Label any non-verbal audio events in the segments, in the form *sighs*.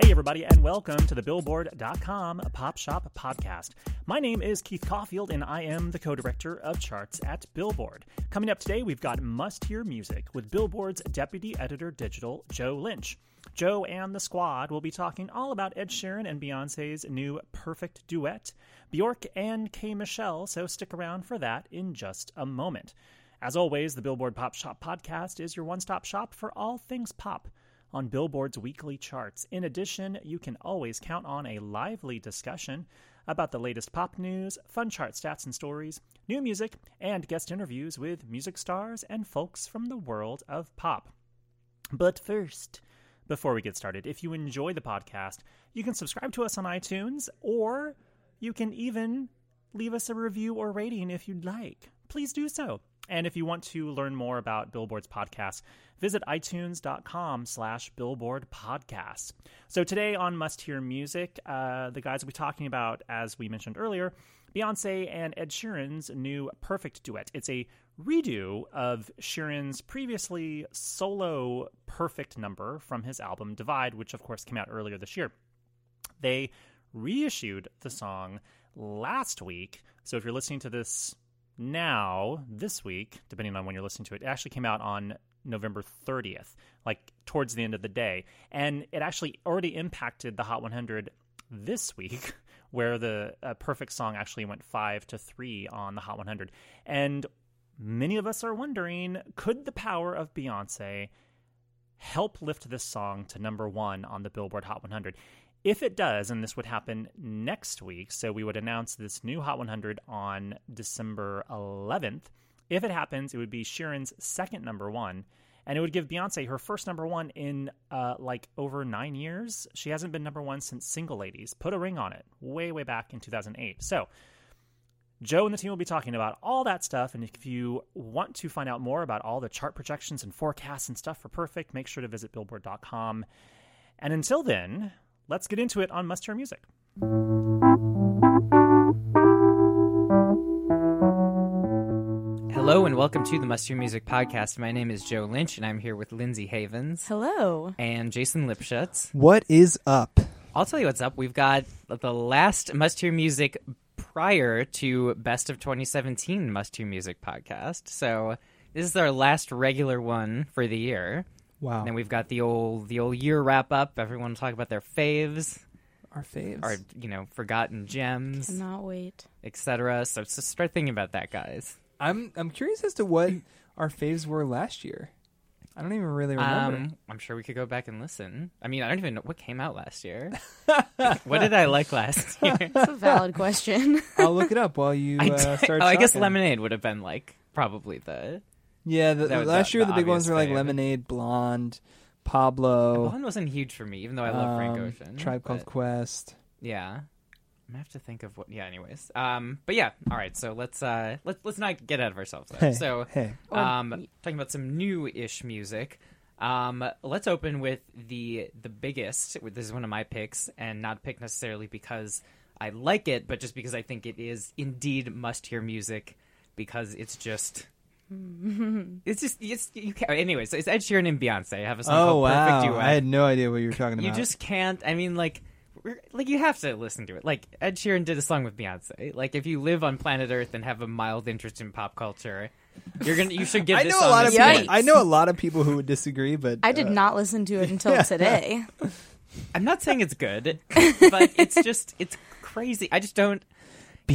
Hey everybody, and welcome to the Billboard.com Pop Shop Podcast. My name is Keith Caulfield, and I am the co-director of charts at Billboard. Coming up today, we've got Must Hear Music with Billboard's Deputy Editor Digital, Joe Lynch. Joe and the squad will be talking all about Ed Sheeran and Beyonce's new Perfect Duet, Bjork and K. Michelle, so stick around for that in just a moment. As always, the Billboard Pop Shop Podcast is your one stop shop for all things pop on Billboard's weekly charts. In addition, you can always count on a lively discussion about the latest pop news, fun chart stats and stories, new music, and guest interviews with music stars and folks from the world of pop. But first, before we get started, if you enjoy the podcast, you can subscribe to us on iTunes or you can even leave us a review or rating if you'd like. Please do so. And if you want to learn more about Billboard's podcast, visit itunes.com slash billboard podcasts. So today on Must Hear Music, uh, the guys will be talking about, as we mentioned earlier, Beyonce and Ed Sheeran's new Perfect Duet. It's a redo of Sheeran's previously solo Perfect number from his album Divide, which of course came out earlier this year. They reissued the song last week. So if you're listening to this now, this week, depending on when you're listening to it, it actually came out on November 30th, like towards the end of the day. And it actually already impacted the Hot 100 this week, *laughs* where the uh, perfect song actually went five to three on the Hot 100. And many of us are wondering could the power of Beyonce help lift this song to number one on the Billboard Hot 100? If it does, and this would happen next week, so we would announce this new Hot 100 on December 11th. If it happens, it would be Sheeran's second number one, and it would give Beyonce her first number one in uh, like over nine years. She hasn't been number one since Single Ladies. Put a ring on it, way, way back in 2008. So, Joe and the team will be talking about all that stuff. And if you want to find out more about all the chart projections and forecasts and stuff for Perfect, make sure to visit billboard.com. And until then, let's get into it on Must Hear Music. Hello and welcome to the Must Hear Music Podcast. My name is Joe Lynch and I'm here with Lindsay Havens Hello. and Jason Lipschutz. What is up? I'll tell you what's up. We've got the last Must Hear Music prior to Best of 2017 Must Hear Music podcast. So this is our last regular one for the year. Wow. And then we've got the old the old year wrap up. Everyone will talk about their faves, Our faves. our you know forgotten gems, Cannot wait. etc. So, so start thinking about that, guys. I'm I'm curious as to what our faves were last year. I don't even really remember. Um, I'm sure we could go back and listen. I mean, I don't even know what came out last year. *laughs* what did I like last *laughs* year? That's a valid question. I'll look it up while you *laughs* I, uh, did- start. oh, I guess. Lemonade would have been like probably the. Yeah, the, That was last the- year the the big ones obvious were like fave. Lemonade, Blonde, Pablo, Blonde wasn't huge for me, even though I love Frank um, Ocean. Tribe Called but- Quest. Yeah, I have to think of what. Yeah. Anyways, um, but yeah. All right. So let's uh, let's let's not get out of ourselves. Though. Hey, so hey. um, talking about some new-ish music. Um, let's open with the the biggest. This is one of my picks, and not pick necessarily because I like it, but just because I think it is indeed must-hear music because it's just. It's just it's you can't. anyways. It's Ed Sheeran and Beyonce have a song Oh called "Perfect wow! Duet." I had no idea what you were talking you about. You just can't. I mean, like, like you have to listen to it. Like Ed Sheeran did a song with Beyonce. Like if you live on planet Earth and have a mild interest in pop culture, You're gonna. You should give *laughs* I this know a song lot of people. Yikes. I know a lot of people who would disagree, but I did uh, not listen to it until *laughs* today. I'm not saying it's good, *laughs* but it's just it's crazy. I just don't.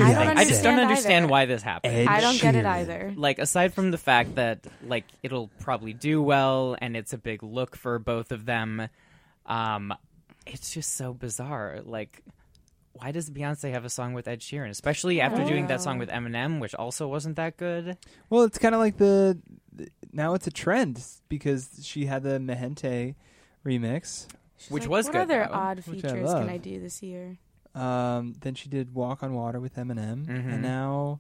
I don't I just don't understand understand either. why this happened. Ed I don't get it either. like aside from the fact that like it'll probably do well and it's a big look for both of them um it's just so bizarre like why does beyonce have a song with ed sheeran especially after doing that song with eminem which also wasn't that good Well, it's kind of like the now it's a trend because she had the Mi Gente remix. She's Which like, was what good, What other though, odd which I features can I do this year? Um, then she did Walk on Water with Eminem, Mhm. and now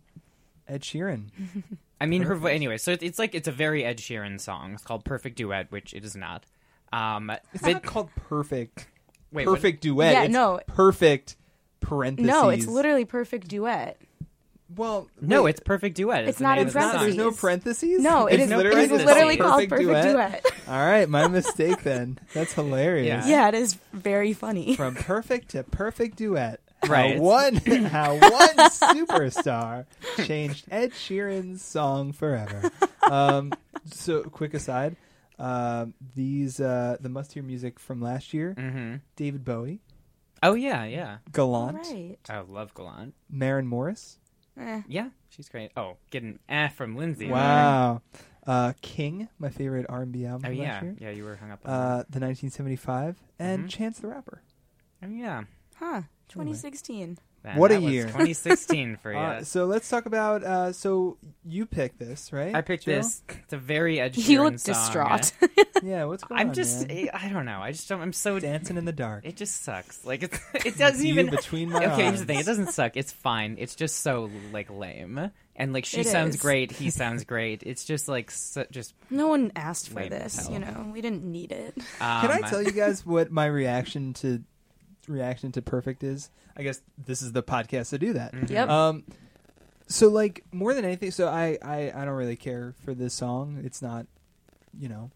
Ed Sheeran. *laughs* i mean her vo- anyway so it- it's like it's a very ed sheeran song it's called perfect duet which it is not um It's but- not called perfect. wait what- perfect duet. Yeah, It's no. perfect parentheses. No, it's literally perfect duet. Well. no wait, it's perfect duet It's the not name in of the It's not, song. there's no parentheses. parentheses. No, it it's is, literally is the literally called perfect duet. All right, my mistake then. That's hilarious. Yeah. yeah, it is very funny. From perfect to perfect duet. *laughs* Right. How one, how one superstar changed Ed Sheeran's song forever. Um, so, quick aside: um, these uh, the must hear music from last year. Mhm. David Bowie, oh yeah yeah Gallant, right. i love Gallant Maren Morris. Eh. Yeah, she's great. Oh, get an eh from Lindsay. Wow. Uh, King, my favorite R and B album. Oh yeah, year. yeah. You were hung up on. Uh, the 1975 and Mhm. Chance the Rapper. Oh yeah. Huh. 2016. Man, What a was year. 2016 *laughs* for you. Uh, so let's talk about. Uh, so you picked this, right? I picked Joe? this. It's a very Ed Sheeran You look song. distraught. Yeah, *laughs* what's going on? I'm just. man? I don't know. I just don't. I'm so. dancing in the dark. It just sucks. Like it's. *laughs* It doesn't even. between my okay, here's the thing. It doesn't suck. It's fine. It's just so like lame. And like she It sounds is. great. He sounds great. It's just like so, just. No one asked for this, hell. you know. We didn't need it. Um, Can I tell you guys what my reaction to reaction to Perfect is? I guess this is the podcast to do that. Mm-hmm. Yep. Um, so like more than anything, so I, I I don't really care for this song. It's not, you know,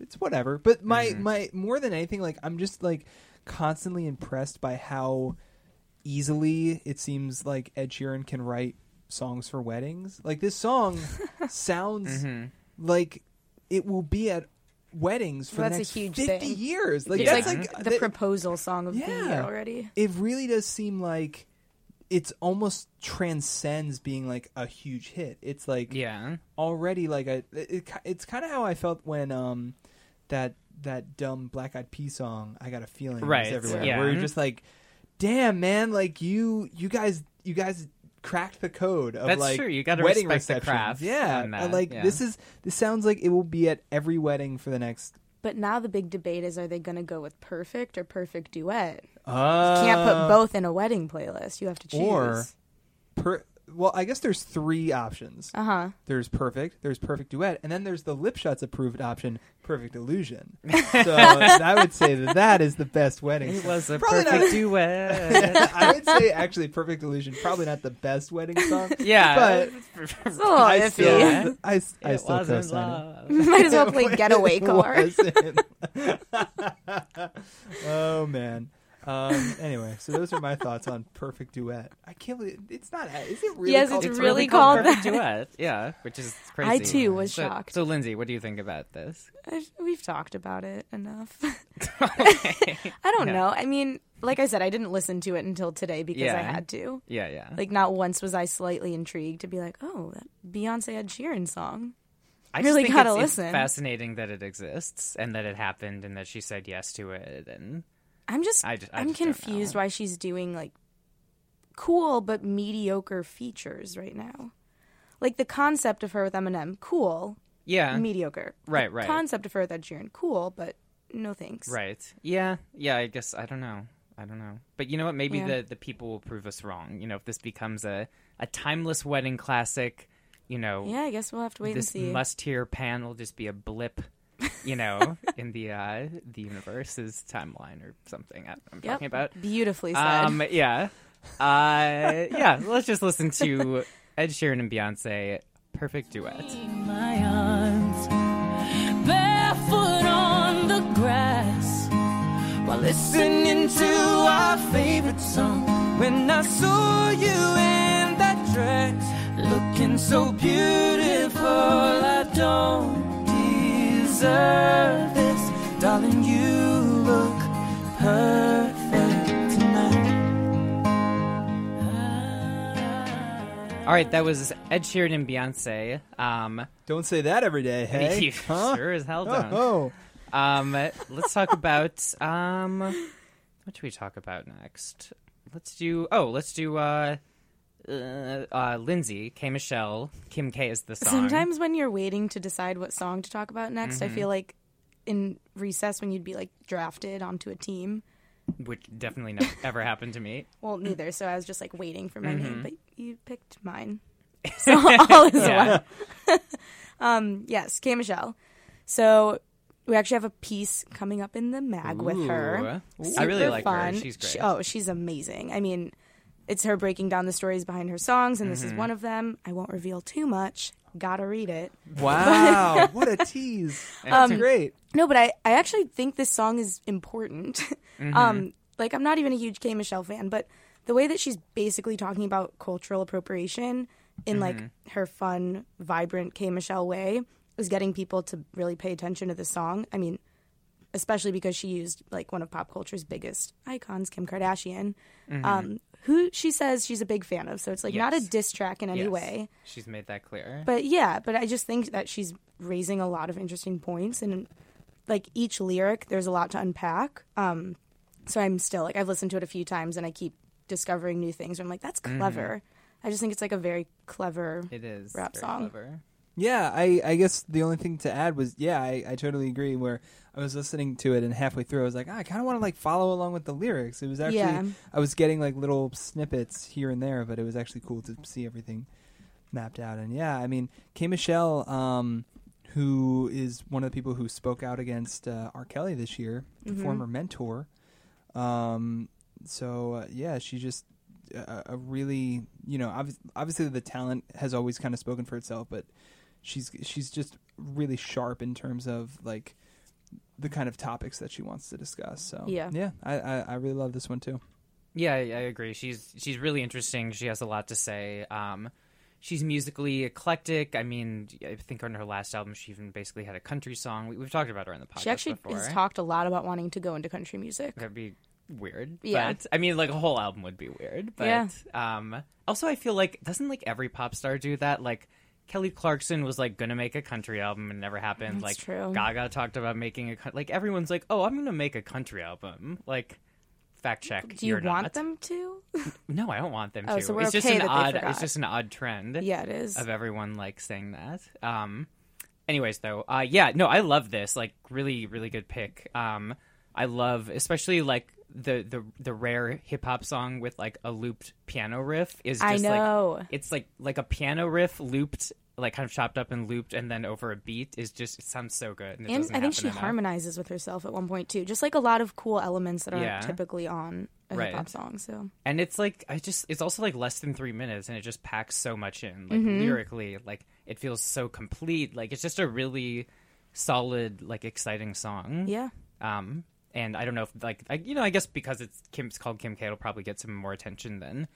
it's whatever. But my Mhm. my more than anything, like I'm just like constantly impressed by how easily it seems like Ed Sheeran can write songs for weddings. Like this song *laughs* sounds Mhm. like it will be at weddings for Well, the that's next a huge 50 thing. years. Like it's that's like, like, the that- proposal song of the Yeah. year already. it really does seem like it's almost transcends being like a huge hit. It's like Yeah. already like a it, it, it's kind of how I felt when um that that dumb Black Eyed Pea song I got a feeling was Right, everywhere yeah. where you're just like damn man like you you guys you guys cracked the code of That's like true. You gotta wedding respect the receptions. craft yeah on that, and, like yeah. this is this sounds like it will be at every wedding for the next But now the big debate is: Are they going to go with perfect or perfect duet? uh, Can't put both in a wedding playlist. You have to choose. or per well I guess there's three options uh huh. there's perfect, there's perfect duet, and then there's the Lipschutz approved option, perfect illusion. *laughs* so I would say that that is the best wedding. It song. was a Probably perfect not- *laughs* duet. I would say actually, perfect illusion probably not the best wedding song. *laughs* yeah. but It's a little I iffy. still, Yeah. I, s- I it still wasn't co-sign love. Might as well play Getaway Car. oh man. Um, anyway, so those are my thoughts on perfect duet. I can't believe it's not. Is it really? Yes, called it's It's really Perfect called Duet? perfect duet. Yeah, which is crazy. I, too, was so, shocked. So, Lindsay, what do you think about this? I- We've talked about it enough. *laughs* *laughs* I don't Yeah. know. I mean, like I said, I didn't listen to it until today because I had to. Yeah, yeah. Like, not once was I slightly intrigued to be like, oh, that Beyonce Ed Sheeran song. I really just think gotta it's, it's listen. fascinating that it exists and that it happened and that she said yes to it. And I'm just, I just- I I'm just confused why she's doing like cool but mediocre features right now. Like the concept of her with Eminem, cool, yeah, mediocre. Right, The right. Concept of her with Ed Sheeran, cool, but no thanks. right. Yeah, yeah. I guess I don't know. I don't know. But you know what? Maybe Yeah. the the people will prove us wrong. You know, if this becomes a a timeless wedding classic, you know, Yeah, I guess we'll have to wait and this see. must hear pan will just be a blip. You know, in the uh, the universe's timeline or something. I, I'm Yep. talking about. Beautifully said. Um, yeah, uh, yeah. Let's just listen to Ed Sheeran and Beyonce, perfect duet. my arms, barefoot on the grass, while listening to our favorite song. When I saw you in that dress, looking so beautiful. I don't deserve this, darling. You look perfect tonight. All right, that was Ed Sheeran and Beyonce. Um, Don't say that every day, hey? *laughs* you Huh? sure as hell don't. Oh, Um, let's talk about um, what should we talk about next? Let's do. Oh, let's do. Uh, uh, uh, Lindsay, K. Michelle, Kim K is the song. Sometimes when you're waiting to decide what song to talk about next, Mm-hmm. I feel like in recess when you'd be like drafted onto a team. which definitely never ever happened to me. *laughs* Well, neither. So I was just like waiting for my Mm-hmm. name, but you picked mine. *laughs* So all is Yeah. well. *laughs* um, yes, K Michelle. So we actually have a piece coming up in the mag with her. Ooh. I really like her. She's great. She- oh, she's amazing. I mean, it's her breaking down the stories behind her songs, and Mm-hmm. this is one of them. I won't reveal too much. Gotta read it. wow! *laughs* what a tease. *laughs* That's great. No, but I, I actually think this song is important. Mm-hmm. um, like I'm not even a huge K Michelle fan, but the way that she's basically talking about cultural appropriation in like Mm-hmm. her fun, vibrant K Michelle way is getting people to really pay attention to the song. I mean, especially because she used like one of pop culture's biggest icons, Kim Kardashian, um, who she says she's a big fan of. So it's like not a Mm-hmm. Diss track in any Yes. way. She's made that clear. But yeah, but I just think that she's raising a lot of interesting points and like each lyric there's a lot to unpack. Um so I'm still like I've listened to it a few times and I keep discovering new things. I'm like that's clever. I just think it's like a very clever Mm-hmm. it is rap very song. clever. Yeah, I, I guess the only thing to add was yeah, I, I totally agree. Where I was listening to it and halfway through, I was like, ah, I kind of want to like follow along with the lyrics. It was actually Yeah. I was getting like little snippets here and there, but it was actually cool to see everything mapped out. And yeah, I mean, K Michelle, um, who is one of the people who spoke out against uh, R. Kelly this year, the former mentor. Um, so uh, yeah, she just a, a really you know obvi- obviously the talent has always kind of spoken for itself, but she's she's just really sharp in terms of like the kind of topics that she wants to discuss. So Yeah. yeah, I I, I really love this one too. Yeah, I, I agree. She's she's really interesting. She has a lot to say. Um, she's musically eclectic. I mean, I think on her last album, she even basically had a country song. We, we've talked about her in the podcast She actually before. has talked a lot about wanting to go into country music. That'd be weird. Yeah. But I mean, like a whole album would be weird. But Yeah. um, also, I feel like doesn't like every pop star do that? Like Kelly Clarkson was like gonna make a country album and never happened. That's like true. Gaga talked about making a like everyone's like, oh, I'm gonna make a country album. Like. Fact check. Do you want not. them to? *laughs* No, I don't want them Oh, to. so we're it's just okay an that odd. It's just an odd trend. yeah, it is. Of everyone like saying that. Um. Anyways, though, uh, yeah, no, I love this. Like, really, really good pick. Um, I love, especially like the the the rare hip hop song with like a looped piano riff is. Just, I know. Like, it's like like a piano riff looped, like kind of chopped up and looped, and then over a beat is just. It sounds so good. And, it And doesn't I think she enough. harmonizes with herself at one point too. Just like a lot of cool elements that aren't Yeah. typically on a Right. hip hop song. So and it's like I just it's also like less than three minutes, and it just packs so much in. Like Mm-hmm. lyrically, like it feels so complete. Like it's just a really solid, like exciting song. yeah, Um, and I don't know if like I, you know I guess because it's Kim's called Kim K, it'll probably get some more attention than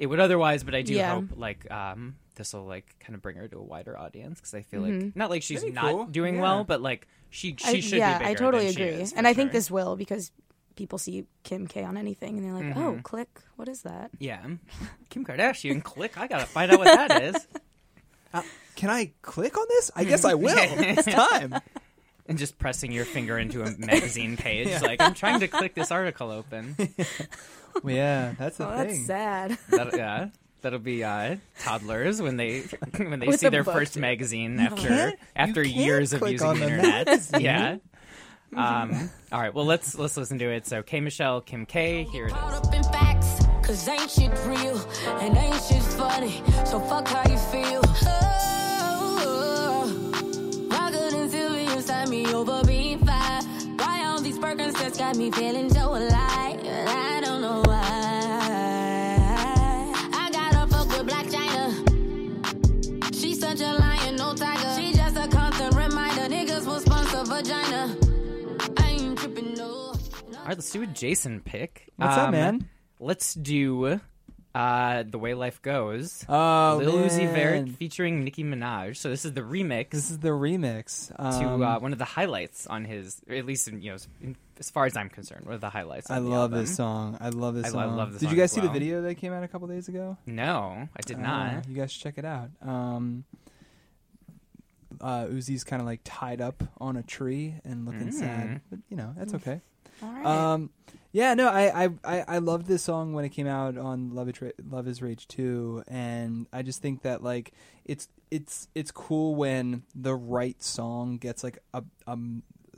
it would otherwise. But I do Yeah. hope like um this will like kind of bring her to a wider audience because I feel Mm-hmm. like not like she's That'd not cool. doing Yeah. well, but like she she I, should yeah, be I totally than agree, is, and for I think this will because people see Kim K on anything and they're like, Mm-hmm. "Oh, click, what is that?" Yeah, Kim Kardashian, click. I gotta find out what that is. Can I click on this? I guess I *laughs* will. *laughs* it's time. And just pressing your finger into a *laughs* magazine page. Like I'm trying to click this article open. *laughs* Well, yeah, that's the Oh, thing. that's sad. That, yeah, that'll be uh, toddlers when they *laughs* when they With see their book. first magazine after after years of using the the internet. yeah. Um, all right. Well, let's let's listen to it. So, K Michelle, Kim K. Here it Caught is. up in facts, cause ain't shit real and ain't shit funny. So fuck how you feel. Oh, me over being fine? Why all these Birkenstocks got me feeling so alive? I don't know why. I gotta fuck with Blac Chyna. She's such a lion, no tiger. She just a constant reminder. Niggas will sponsor vagina. I ain't tripping, no. All right. Let's do a Jason pick. What's up, Um, man? Let's do Uh, the way life goes. Oh, Lil Uzi Vert featuring Nicki Minaj. So this is the remix This is the remix to Um, uh, one of the highlights on his, at least in, you know, in, as far as I'm concerned, one of the highlights. I the love album. this song. I love this I song. lo- love the Did song you guys as see the video that came out a couple days ago? No, I did Uh, not. you guys should check it out. Um, uh, Uzi's kind of like tied up on a tree and looking Mm. sad, but you know that's okay. All right. Um, yeah, no, I, I, I, I loved this song when it came out on Love Is, Ra- Love Is Rage 2, and I just think that like it's it's it's cool when the right song gets like a, a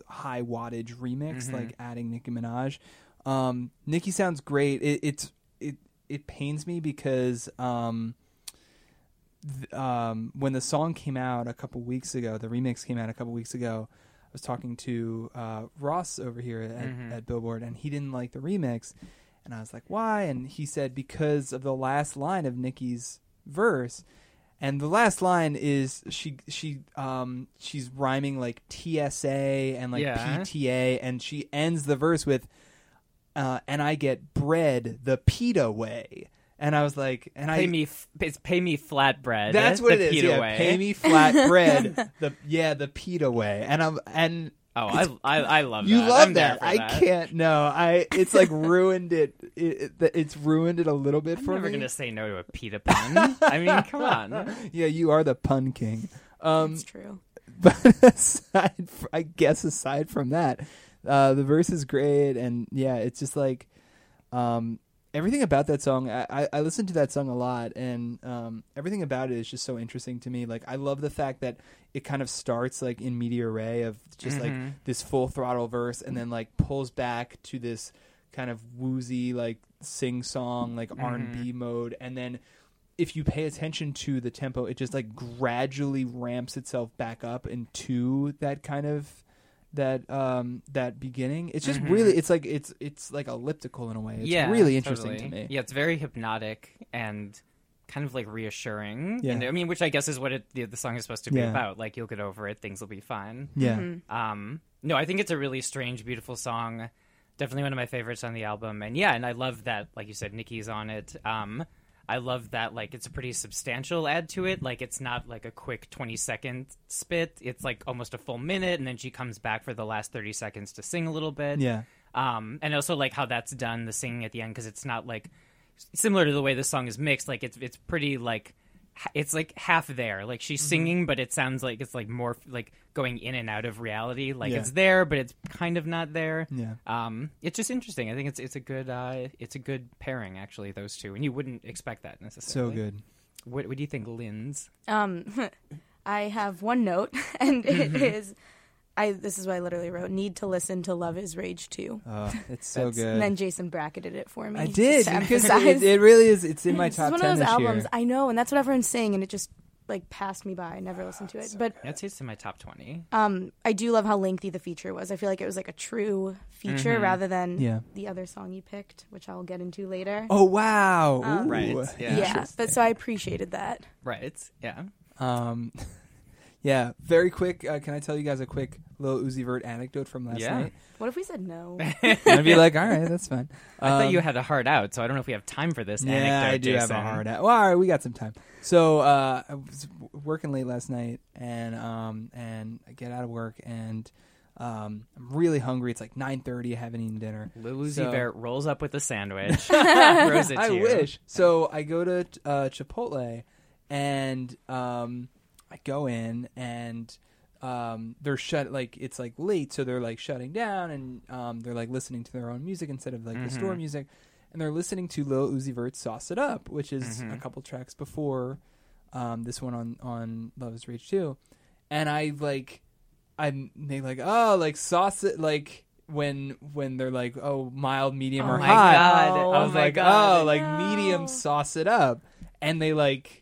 high wattage remix, Mhm. like adding Nicki Minaj. Um, Nicki sounds great. It, it's it it pains me because um, th- um, when the song came out a couple weeks ago, the remix came out a couple weeks ago. I was talking to uh, Ross over here at, Mhm. at Billboard, and he didn't like the remix, and I was like, "Why?" And he said because of the last line of Nicki's verse, and the last line is she she um she's rhyming like TSA and like Yeah. PTA, and she ends the verse with, uh, "And I get bread the PETA way." And I was like, and Pay I me, f- it's pay me flatbread. that's the what it is. Pita Yeah, way. pay me flat bread. *laughs* the yeah, the pita way. And I'm and Oh, I, I, I love that. you that. love I'm that. I that. can't. No, I. It's like ruined it. it, it. It's ruined it a little bit I'm for never me. gonna say no to a pita pun. I mean, *laughs* come on. Yeah, you are the pun king. Um, It's true. *laughs* but aside, I guess aside from that, uh, the verse is great, and yeah, it's just like um, everything about that song. I, I, listened to that song a lot, and um, everything about it is just so interesting to me. Like, I love the fact that it kind of starts like in medias res of just like Mhm. this full throttle verse, and then like pulls back to this kind of woozy like sing song like R and B mode, and then if you pay attention to the tempo, it just like gradually ramps itself back up into that kind of that um that beginning. It's just really it's like it's it's like elliptical in a way. It's yeah, really interesting totally. to me. Yeah, it's very hypnotic and kind of like reassuring. Yeah. And, I mean, which I guess is what it, the, the song is supposed to be Yeah. about. Like, you'll get over it, things will be fine. Yeah. Um, no, I think it's a really strange, beautiful song. Definitely one of my favorites on the album. And yeah, and I love that, like you said, Nicki's on it. Um, I love that, like, it's a pretty substantial add to it. Like, it's not like a quick 20 second spit. It's like almost a full minute, and then she comes back for the last 30 seconds to sing a little bit. Yeah. Um, and also like how that's done, the singing at the end, because it's not like similar to the way the song is mixed. Like it's it's pretty like it's like half there. Like she's singing, but it sounds like it's like more like going in and out of reality. Like Yeah. it's there, but it's kind of not there. Yeah. Um, it's just interesting. I think it's it's a good uh, it's a good pairing actually. Those two, and you wouldn't expect that necessarily. So good. What, what do you think, Lynn's? Um, *laughs* I have one note, *laughs* and it Mm-hmm. is, I. This is what I literally wrote: need to listen to "Love Is Rage" too. Oh, it's so good. And then Jason bracketed it for me. I did because emphasize. it, it really is. It's in my This is top one ten of those albums year. I know, and that's what everyone's saying, and it just like passed me by. I never listened to it, but I'd it's in my top twenty. um, I do love how lengthy the feature was. I feel like it was like a true feature Mhm. rather than Yeah. the other song you picked, which I'll get into later. Oh wow! Um, Right, yeah. yeah, but so I appreciated that. Right. Yeah. Um, *laughs* yeah. Very quick. Uh, can I tell you guys a quick little Uzi Vert anecdote from last Yeah. night? What if we said no? *laughs* I'd be like, all right, that's fine. I thought Um, you had a hard out, so I don't know if we have time for this Yeah, anecdote. I do Jason. have a hard out. Well, all right, we got some time. So uh, I was w- working late last night, and um, and I get out of work, and um, I'm really hungry. It's like 9:30. I haven't eaten dinner. Lil Uzi So- Vert rolls up with a sandwich. *laughs* throws it to I you. wish. So I go to uh, Chipotle, and um, I go in, and um, they're shut. Like it's like late, so they're like shutting down, and um, they're like listening to their own music instead of like the store music, and they're listening to Lil Uzi Vert's "Sauce It Up," which is a couple tracks before um, this one on on Love Is Rage Two, and I like I they like oh like sauce it like when when they're like oh mild medium Oh or my hot God. I Oh was my like God. oh like No. medium sauce it up and they like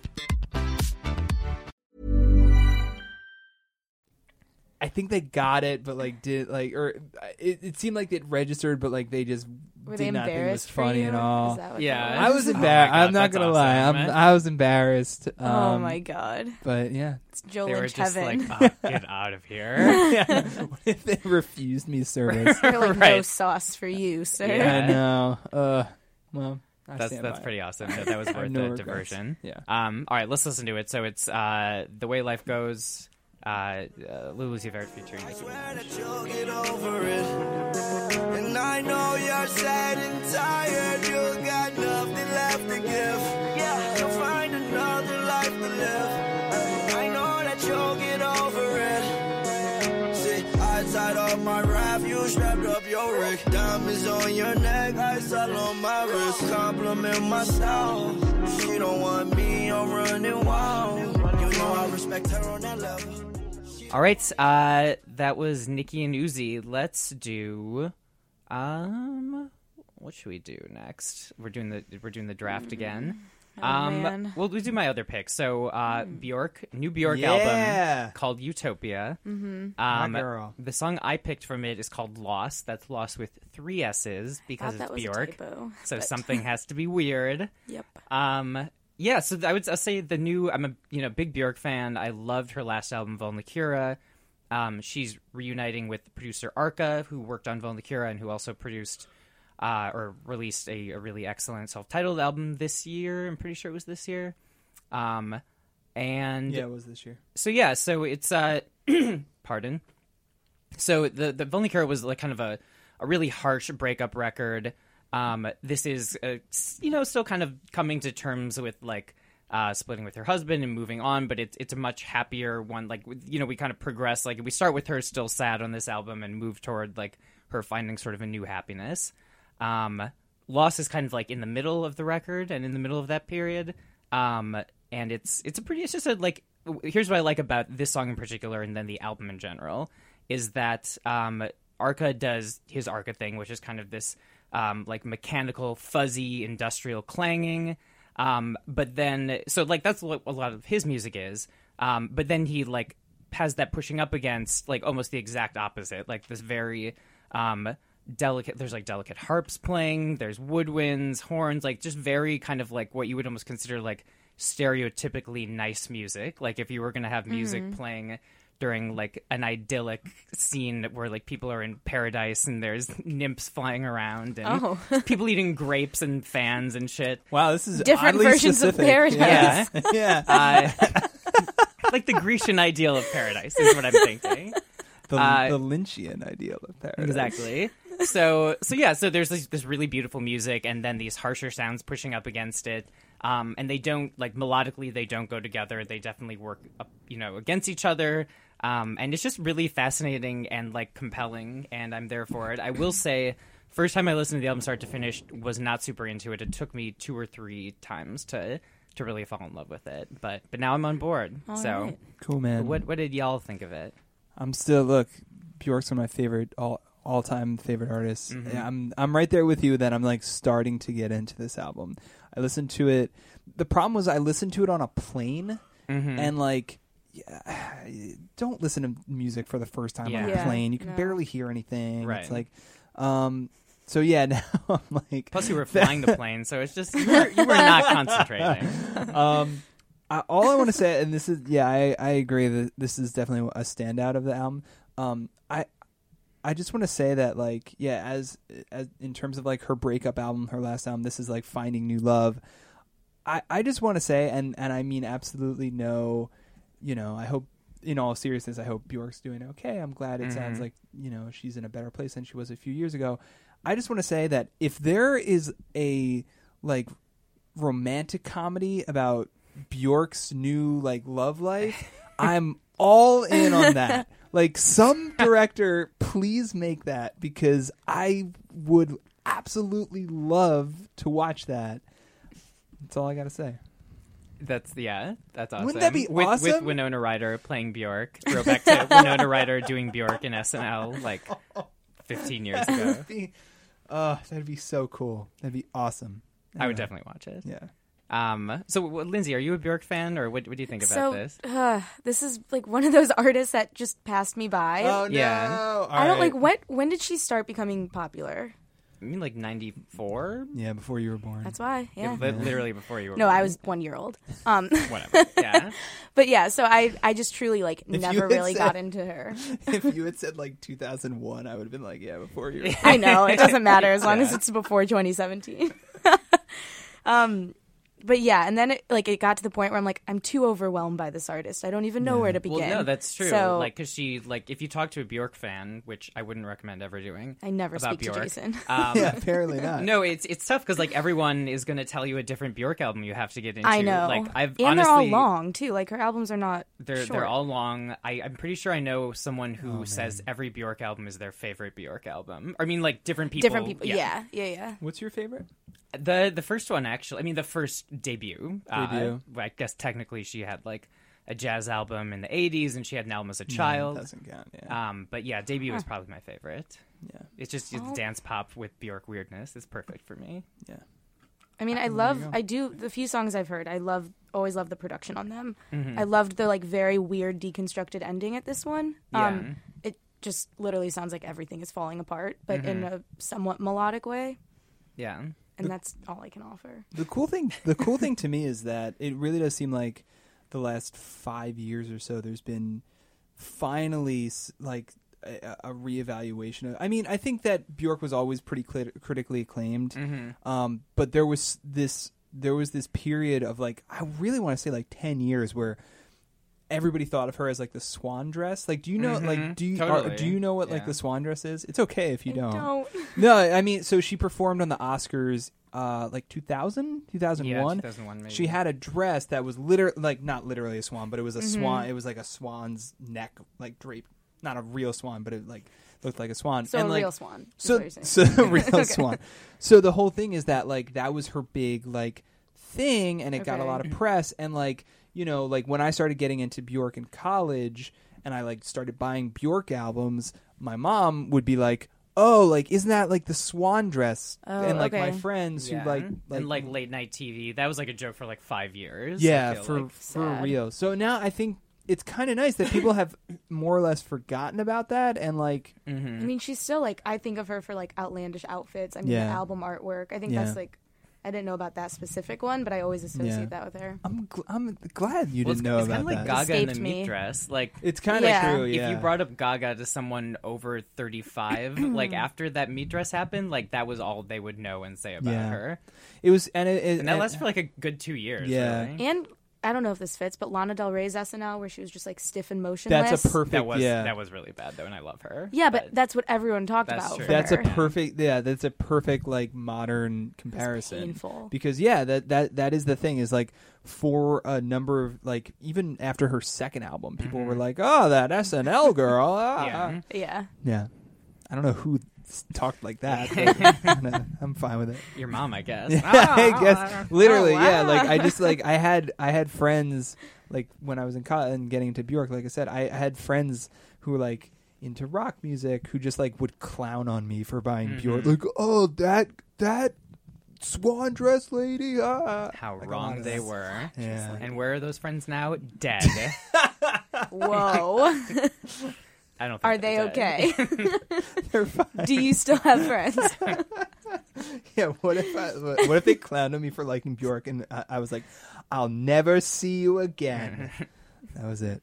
I think they got it, but like did like or it, it seemed like it registered, but like they just Were did they not think it was embarrassed for funny you? at all. Is that what Yeah. that I was Oh embarrassed. God, I'm not that's gonna lie. awesome. I'm, I was embarrassed. oh um, my god, But yeah, it's Joe They were Lynch just heaven. like, oh, *laughs* get out of here. *laughs* *laughs* yeah. what if they refused me service? They're like no Right. sauce for you, sir. Yeah. I know. Uh, well, I That's stand that's by it. pretty awesome. That, that was worth no the regrets. diversion. Yeah. Um. All right, let's listen to it. So it's uh, the way life goes. Uh, uh Lil Uzi Vert featuring Nicki Minaj. You'll get over it. And I know you're sad and tired. You got nothing left to give. Yeah, you'll find another life to live. I know that you'll get over it. See, I tied up my raft, you strapped up your rig. Diamonds on your neck, ice all on my wrist. Compliment my style. She don't want me, I'm running wild. You know I respect her on that level. All right. Uh, that was Nicki and Uzi. Let's do. Um, what should we do next? We're doing the we're doing the draft again. um, man. we'll, we'll do my other pick. So, uh, Bjork, new Bjork Yeah. album called Utopia. Mm-hmm. Um, My girl. The song I picked from it is called Lost. That's Lost with three S's because Thought that it's was a Bjork. typo, so but- something has to be weird. *laughs* Yep. Um, yeah, so I would I'll say the new. I'm a you know big Bjork fan. I loved her last album, Vulnicura. Um, she's reuniting with producer Arca, who worked on Vulnicura and who also produced uh, or released a, a really excellent self-titled album this year. I'm pretty sure it was this year. Um, and Yeah, it was this year. so yeah, so it's uh, *clears throat* pardon. So the the Vulnicura was like kind of a a really harsh breakup record. Um, this is uh, you know still kind of coming to terms with like uh, splitting with her husband and moving on, but it's it's a much happier one. Like you know we kind of progress. Like we start with her still sad on this album and move toward like her finding sort of a new happiness. Um, Loss is kind of like in the middle of the record and in the middle of that period. Um, and it's it's a pretty it's just a like here's what I like about this song in particular and then the album in general is that um Arca does his Arca thing, which is kind of this um like mechanical, fuzzy, industrial clanging. Um, but then so like that's what a lot of his music is. Um, but then he like has that pushing up against like almost the exact opposite, like this very um delicate there's like delicate harps playing there's woodwinds horns like just very kind of like what you would almost consider like stereotypically nice music like if you were going to have music playing during like an idyllic scene where like people are in paradise and there's nymphs flying around and Oh. *laughs* people eating grapes and fans and shit Wow, this is Different oddly versions of specific. Paradise. Yeah, yeah. *laughs* *laughs* uh, like the grecian ideal of paradise is what i'm thinking the, uh, the Lynchian ideal of paradise. Exactly. So so yeah, so there's this, this really beautiful music and then these harsher sounds pushing up against it. Um, and they don't like melodically they don't go together. They definitely work up, you know, against each other. Um, and it's just really fascinating and like compelling and I'm there for it. I will say first time I listened to the album start to finish was not super into it. It took me two or three times to to really fall in love with it. But but now I'm on board. so right. Cool, man. what what did y'all think of it? I'm still look. Bjork's one of my favorite all all time favorite artists. Mhm. Yeah, I'm I'm right there with you that I'm like starting to get into this album. I listened to it. The problem was I listened to it on a plane Mhm. and like. Yeah, *sighs* don't listen to music for the first time on a Yeah, plane. You can no. barely hear anything. Right. It's like, um, so yeah. *laughs* Now I'm like, Plus, you were *laughs* flying the plane, so it's just you were, you were not concentrating. *laughs* um, I, all I want to say, and this is, yeah, I, I agree that this is definitely a standout of the album. Um, I, I just want to say that, like, yeah, as, as in terms of like her breakup album, her last album, this is like finding new love. I, I just want to say, and, and I mean absolutely no, you know, I hope in all seriousness, I hope Bjork's doing okay. I'm glad it sounds Mhm. like you know she's in a better place than she was a few years ago. I just want to say that if there is a like romantic comedy about Bjork's new like love life, *laughs* I'm all in on that. *laughs* Like some director, please make that because I would absolutely love to watch that. That's all I got to say. That's yeah, that's awesome. Wouldn't that be with, With? Winona Ryder playing Bjork. Throw back to *laughs* Winona Ryder doing Bjork in SNL like 15 years ago. That'd be, uh, that'd be so cool. That'd be awesome. I would definitely watch it. Yeah. Um. So, w- Lindsay, are you a Bjork fan, or what? What do you think about so this? Uh, this is like one of those *laughs* artists that just passed me by. Oh no! Yeah. All I don't right. like when when did she start becoming popular? I mean, like 94. Yeah, before you were born. That's why. Yeah. Li- literally before you were. Born. No, born. I was one year old. Um, *laughs* Whatever. Yeah. *laughs* but yeah, so I I just truly like you never had really said- got into her. *laughs* if you had said like 2001, I would have been like, yeah, before you. Were I know it doesn't matter as long as it's before 2017. um, but yeah, and then it, like it got to the point where I'm like, I'm too overwhelmed by this artist. I don't even know where to begin. Well, no, that's true. So like, cause she, like, if you talk to a Bjork fan, which I wouldn't recommend ever doing, I never about speak to Bjork, Jason. Um, *laughs* yeah, apparently not. *laughs* No, it's it's tough because like everyone is going to tell you a different Bjork album you have to get into. I know. Like I've and honestly, they're all long too. Like her albums are not. They're short. they're all long. I, I'm pretty sure I know someone who says every Bjork album is their favorite Bjork album. I mean, like different people. different people. Yeah, yeah, yeah. What's your favorite? The the first one actually. I mean, the first debut. uh, Debut. I guess technically she had like a jazz album in the '80s, and she had an album as a child. Doesn't count. Yeah. Um, but yeah, debut is probably my favorite. Yeah. It's just it's dance pop with Bjork weirdness. It's perfect for me. yeah. I mean, I love. I do the few songs I've heard. I love. Always love the production on them. I loved the like very weird deconstructed ending at this one. Um, it just literally sounds like everything is falling apart, but in a somewhat melodic way, Yeah. And that's all I can offer. The cool thing, the cool thing to me is that it really does seem like the last five years or so, there's been finally like a, a reevaluation. Of, I mean, I think that Bjork was always pretty clit- critically acclaimed, um, but there was this there was this period of like I really want to say like ten years where everybody thought of her as like the swan dress. Like, do you know? Like, do you are, do you know what like the swan dress is? It's okay if you don't. Don't. No, I mean, so she performed on the Oscars, uh, like 2000, 2001. Yeah, 2001 maybe. She had a dress that was literally, like, not literally a swan, but it was a Mm-hmm. swan. It was like a swan's neck, like draped. Not a real swan, but it like looked like a swan. So and, a like, real swan. So, what you're saying. so *laughs* a real swan. So the whole thing is that like that was her big like thing, and it got a lot of press. And like you know, like when I started getting into Bjork in college, and I like started buying Bjork albums, my mom would be like. Oh, like isn't that like the swan dress? Oh, and like my friends Yeah. who like, and like late night TV. That was like a joke for like five years. Yeah, for like. for Sad. real. So now I think it's kind of nice that people have more or less forgotten about that and like mm-hmm. I mean, she's still like I think of her for like outlandish outfits. I mean, Yeah. the album artwork. I think Yeah. that's like I didn't know about that specific one, but I always associate Yeah. that with her. I'm gl- I'm glad you Well, didn't it's, know it's about kind of like that. Gaga in the Escaped meat me. dress. Like It's kind of Yeah. true. Yeah. if you brought up Gaga to someone over 35, *clears throat* like after that meat dress happened, like that was all they would know and say about Yeah. her. it was and it, it And that and- lasted for like a good two years. Yeah. really. And I don't know if this fits, but Lana Del Rey's SNL where she was just like stiff and motionless. that's a perfect that was yeah. that was really bad though, and I love her. Yeah, but, that's what everyone talked That's about. true. for that's a perfect yeah that's a perfect like modern comparison painful. because yeah that that that is the thing is like for a number of like even after her second album people were like oh that SNL girl ah, Yeah. ah." Yeah. yeah I don't know who s- talked like that *laughs* but, no, I'm fine with it your mom, I guess. *laughs* Yeah, I guess literally, Oh, yeah. Like I just like I *laughs* had I had friends like when I was in college and getting into Bjork. Like I said, I, I had friends who were like into rock music who just like would clown on me for buying Bjork. Like, oh that that swan dress lady. Ah. How Like, wrong they that. were. Yeah. And where are those friends now? Dead. Whoa. I don't. Think Are they're they dead. okay? *laughs* *laughs* They're fine. Do you still have friends? *laughs* Yeah. What if I, what if they clowned on me for liking Bjork and I, I was like, I'll never see you again. that was it.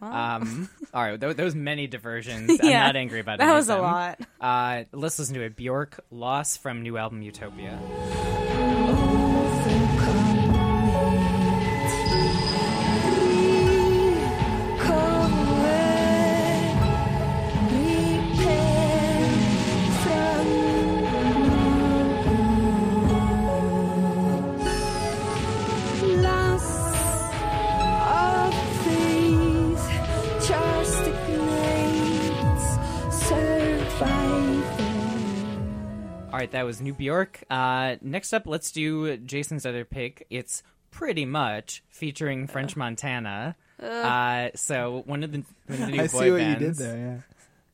Um, all right, there, there was many diversions. I'm Yeah, not angry about it. that was a lot. Uh, let's listen to it. Bjork, "Loss" from new album Utopia. All right, that was New Bjork. Uh, next up, let's do Jason's other pick. It's pretty much featuring French Montana. Uh, so one of the, one of the new I boy see what bands. you did there.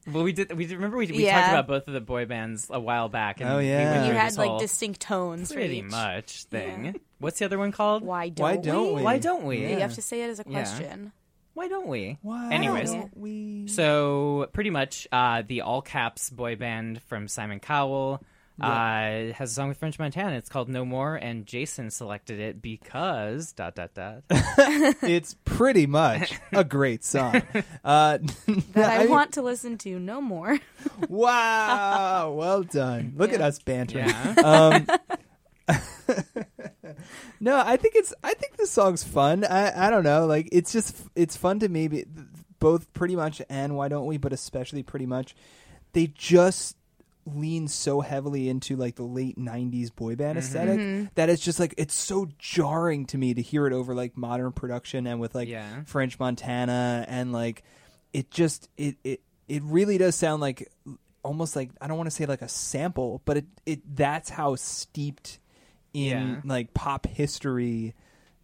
Yeah. Well, we did. We remember we, we Yeah. talked about both of the boy bands a while back. And Oh, we yeah. went You through had this like whole distinct tones. for pretty each. much thing. Yeah. What's the other one called? Why don't Why don't we? Why don't we? Yeah, You have to say it as a Yeah. question. Why don't we? Why Anyways, don't we? So pretty much, uh, the all caps boy band from Simon Cowell uh, has a song with French Montana. It's called No More, and Jason selected it because dot dot dot. *laughs* it's pretty much a great song. *laughs* Uh, *laughs* That I, mean, want to listen to no more. Wow, well done. Look at us bantering. Yeah. Um, *laughs* no, I think it's. I think this song's fun. I I don't know. Like it's just it's fun to maybe both pretty much and why don't we, but especially pretty much. They just lean so heavily into like the late 90s boy band mm-hmm. aesthetic mm-hmm. that it's just like it's so jarring to me to hear it over like modern production and with like Yeah. French Montana and like it just it it it really does sound like almost like I don't want to say like a sample, but it it that's how steeped in Yeah. like pop history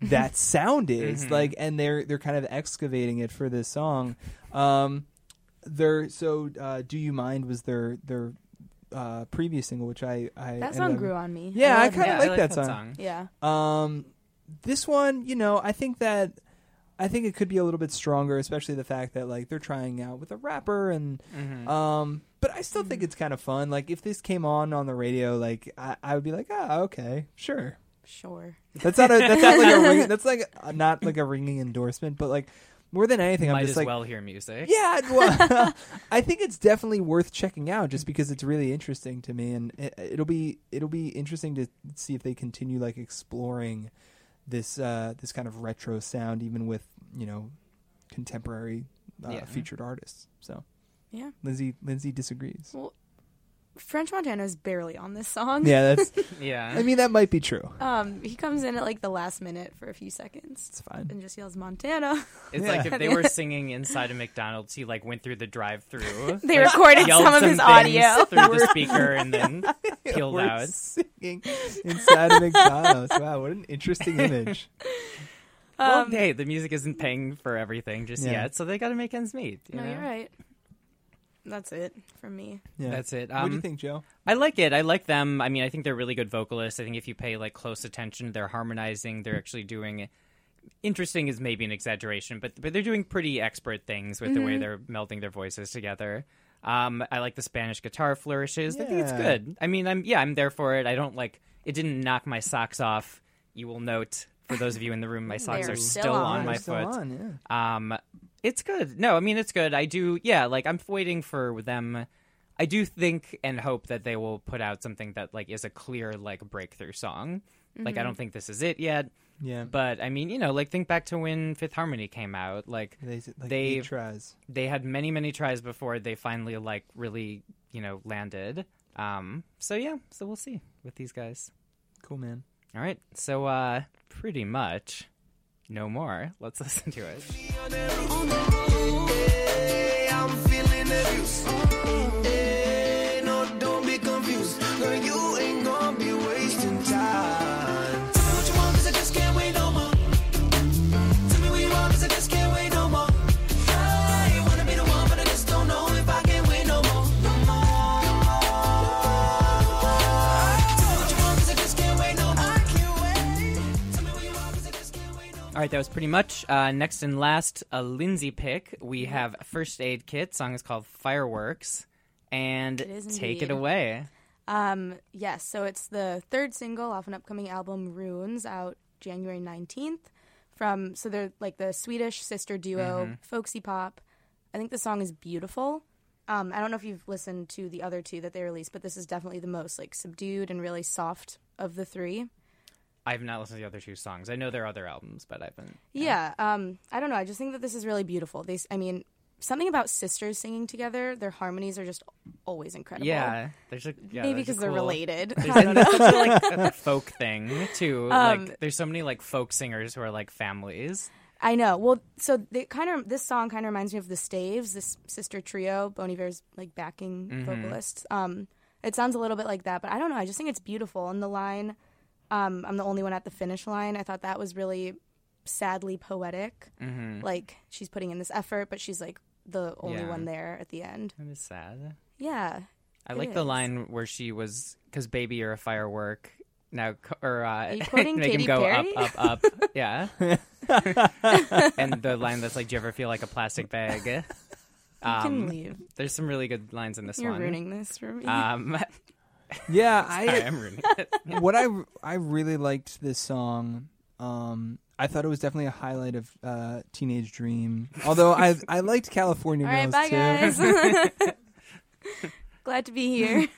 that *laughs* sound is like and they're they're kind of excavating it for this song. Um their so uh do you mind was their their uh previous single which I I That song up- grew on me. Yeah, I will kind Yeah, of I like, that, song. Yeah. Um, this one, you know, I think that I think it could be a little bit stronger, especially the fact that like they're trying out with a rapper and Mm-hmm. um. But I still think it's kind of fun. Like if this came on on the radio, like I, I would be like, ah, okay, sure. Sure. That's not a that's not like a *laughs* ring, that's like a, not like a ringing endorsement, but like more than anything, I'm just as like, well hear music. yeah, well, *laughs* *laughs* I think it's definitely worth checking out just because it's really interesting to me, and it, it'll be it'll be interesting to see if they continue like exploring this uh, this kind of retro sound, even with you know contemporary uh, Yeah. featured artists. So Yeah. Lindsay Lindsay disagrees. Well, French Montana is barely on this song. Yeah, that's. *laughs* *laughs* Yeah. I mean, that might be true. Um, he comes in at like the last minute for a few seconds It's fine. and just yells Montana. It's like if they *laughs* were singing inside a McDonald's, he like went through the drive-through. They like, recorded yelled some of his audio. through the speaker and then peeled We're out. singing inside a McDonald's. Wow, what an interesting image. well, hey, the music isn't paying for everything just Yeah. yet, so they got to make ends meet. You no, know? you're right. That's it from me. Yeah. That's it. what do you Um, think, Joe? I like it. I like them. I mean, I think they're really good vocalists. I think if you pay like close attention, they're harmonizing. They're actually doing. Interesting is maybe an exaggeration, but but they're doing pretty expert things with the way they're melding their voices together. Um, I like the Spanish guitar flourishes. I think it's good. I mean, I'm yeah, I'm there for it. I don't like it. Didn't knock my socks off. You will note for those of you in the room, my socks They're are still still on. on my still foot. on, yeah. Um, it's good. No, I mean it's good. I do. Yeah, like I'm waiting for them. I do think and hope that they will put out something that like is a clear like breakthrough song. Like I don't think this is it yet. Yeah. But I mean, you know, like think back to when Fifth Harmony came out. Like They, like they tries. they had many many tries before they finally like really you know landed. Um. So yeah. So we'll see with these guys. Cool, man. All right. So uh, pretty much, no more. Let's *laughs* listen to it. Right, that was pretty much. Uh, next and last, a Lindsay pick. We have First Aid Kit. Song is called Fireworks. And It take it away. Um, yes, so it's the third single off an upcoming album, Runes, out January 19th. From so they're like the Swedish sister duo, Mm-hmm. folksy pop. I think the song is beautiful. Um, I don't know if you've listened to the other two that they released, but this is definitely the most like subdued and really soft of the three. I have not listened to the other two songs. I know there are other albums, but I've been Yeah, um, I don't know. I just think that this is really beautiful. They, I mean, something about sisters singing together. Their harmonies are just always incredible. Yeah, there's a yeah, maybe because they're related. There's, *laughs* I don't know. there's such a, like a folk thing too. *laughs* Um, like there's so many like folk singers who are like families. I know. Well, so they kind of this song kind of reminds me of the Staves, this sister trio, Bon Iver's like backing Mhm. vocalists. Um, it sounds a little bit like that, but I don't know. I just think it's beautiful. And the line, um, "I'm the only one at the finish line." I thought that was really sadly poetic. Mhm. Like she's putting in this effort, but she's like the only Yeah. one there at the end. That is sad. Yeah, I like the line where she was, "Cause baby, you're a firework." Now, or uh, *laughs* make Katy him go Perry? up, up, up. *laughs* yeah. *laughs* and the line that's like, "Do you ever feel like a plastic bag?" You can leave. There's some really good lines in this You're one. ruining this for me. Um, Yeah, *laughs* Sorry, I am ruining it. *laughs* what I I really liked this song. Um, I thought it was definitely a highlight of uh, Teenage Dream. Although I I liked California *laughs* All right, Girls bye too. guys. Glad to be here.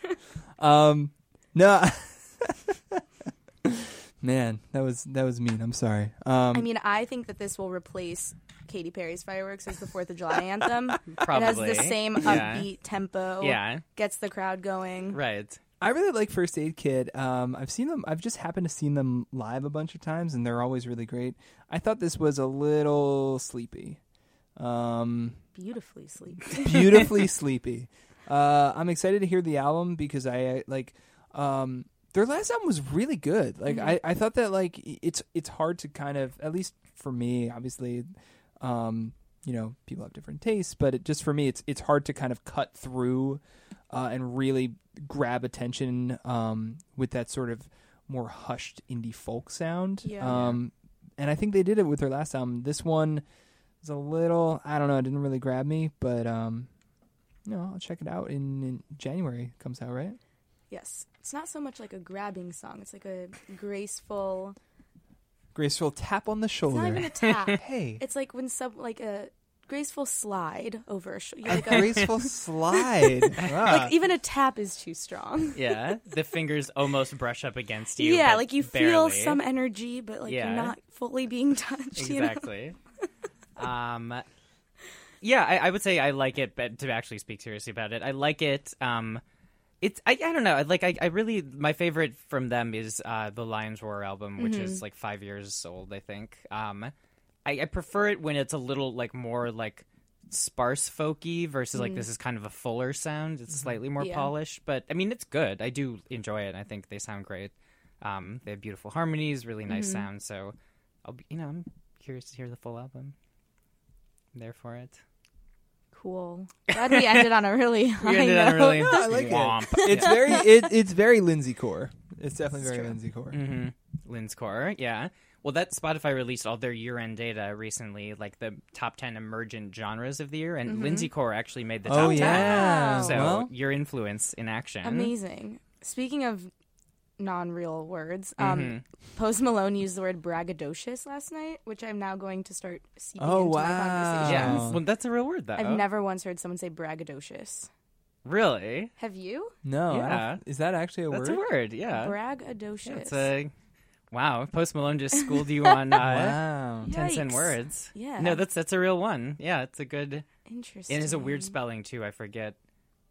um, no, man, that was that was mean. I'm sorry. Um, I mean, I think that this will replace Katy Perry's fireworks as the Fourth of July anthem. Probably. It has the same Yeah. upbeat tempo. Yeah. gets the crowd going. right. I really like First Aid Kit. Um, I've seen them. I've just happened to seen them live a bunch of times, and they're always really great. I thought this was a little sleepy. Um, Beautifully sleepy. *laughs* beautifully sleepy. Uh, I'm excited to hear the album because I like um, their last album was really good. Like Mhm. I, I thought that like it's it's hard to kind of at least for me, obviously, um, you know, people have different tastes, but it, just for me, it's it's hard to kind of cut through uh, and really grab attention um, with that sort of more hushed indie folk sound. Yeah. Um, and I think they did it with their last album. This one is a little, I don't know, it didn't really grab me, but um, no, I'll check it out in, in January. Comes out right. yes, it's not so much like a grabbing song. It's like a graceful. Graceful tap on the It's shoulder. not even a tap. *laughs* hey, It's like when some like a graceful slide over a shoulder. a graceful *laughs* slide. Wow. Like even a tap is too strong. *laughs* Yeah, the fingers almost brush up against you. yeah, like you feel some energy, but like Yeah. you're not fully being touched. you know? exactly. um, yeah, I, I would say I like it, but to actually speak seriously about it, I like it. Um, it's I, I don't know. Like I, I really my favorite from them is uh, the Lions Roar album, which is Mhm. like five years old, I think. Um, I, I prefer it when it's a little like more like sparse folky versus like Mhm. this is kind of a fuller sound. It's slightly more Yeah. polished, but I mean it's good. I do enjoy it. I think they sound great. Um, they have beautiful harmonies, really nice Mhm. sound. So I'll be, you know, I'm curious to hear the full album. I'm there for it. Cool. Glad we ended on a really *laughs* high We ended on a note. really I like womp. it. *laughs* It's very it, it's very Lindsay core. It's definitely It's very true. Lindsay core. Mm-hmm. Lynn's core, yeah. Well, that Spotify released all their year-end data recently, like the top ten emergent genres of the year, and Mhm. Lindsay core actually made the Oh, top ten. yeah. So Well- your influence in action, Amazing. Speaking of non-real words, um, Mhm. Post Malone used the word braggadocious last night, which I'm now going to start seeping Oh, into my wow. conversations. Yeah, well, that's a real word, though. I've never once heard someone say braggadocious. really. Have you? No, Yeah. is that actually a That's word? That's a word, yeah. Braggadocious. It's a wow. Post Malone just schooled you on uh, *laughs* Wow. ten cent words. Yeah. No, that's that's a real one. Yeah, it's a good. Interesting. It has a weird spelling too. I forget.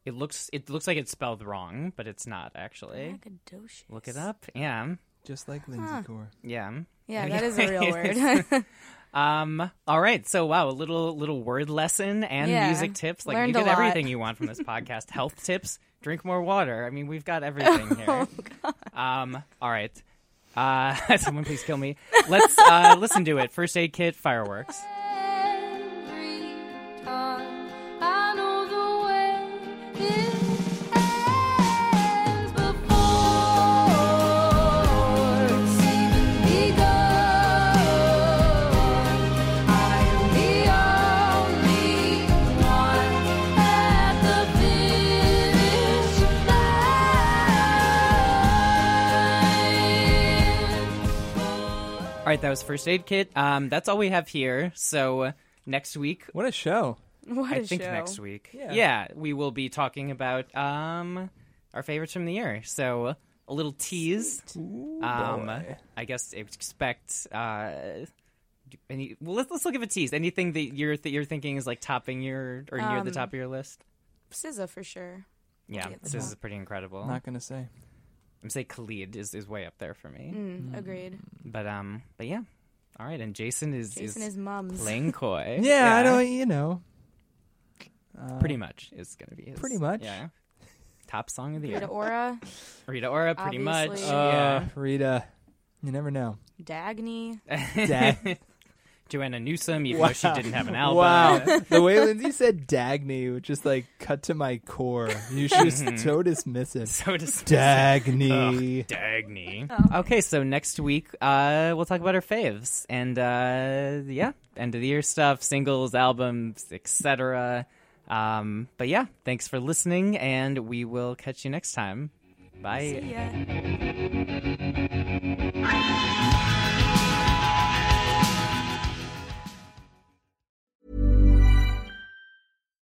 It looks it looks like it's spelled wrong, but it's not actually. Braggadocious. Look it up. Yeah. Just like Lindsay Huh. core. Yeah. Yeah, that is a *laughs* real word. *laughs* um. All right. So wow, a little little word lesson and Yeah. music tips. Like Learned you get everything you want from this *laughs* podcast. Health tips. Drink more water. I mean, we've got everything here. Um. All right. Uh, someone please kill me. Let's uh, listen to it. First aid kit, fireworks. Right, that was first aid kit. Um, that's all we have here. So next week, What a show. what I a think show. next week, Yeah. Yeah. we will be talking about um our favorites from the year. So a little tease. um, boy. I guess expect. Uh, do- any, well, let's let's look at a tease. Anything that you're that you're thinking is like topping your or near the Um, top of your list? SZA for sure. Yeah, be at the this is pretty incredible. Not gonna say. I'm say Khalid is, is way up there for me. Mm, agreed. But um, but yeah, All right, and Jason is Jason is mums. playing *laughs* coy. Yeah, I don't. You know, Pretty much is going to be his. Pretty much. Yeah. Top song of the year. Rita Ora, *laughs* Rita Ora, pretty much. Obviously. yeah. uh, Rita. You never know. Dagny. Dag- *laughs* Joanna Newsom, even though she didn't have an *laughs* album. Wow, *laughs* the way Lindsay said Dagny which just like cut to my core. You should just so dismissive. *laughs* So dismissive. Dagny. Ugh, Dagny. Okay, so next week uh, we'll talk about our faves and uh, yeah, end of the year stuff, singles, albums, etc. Um, but yeah, thanks for listening, and we will catch you next time. Bye.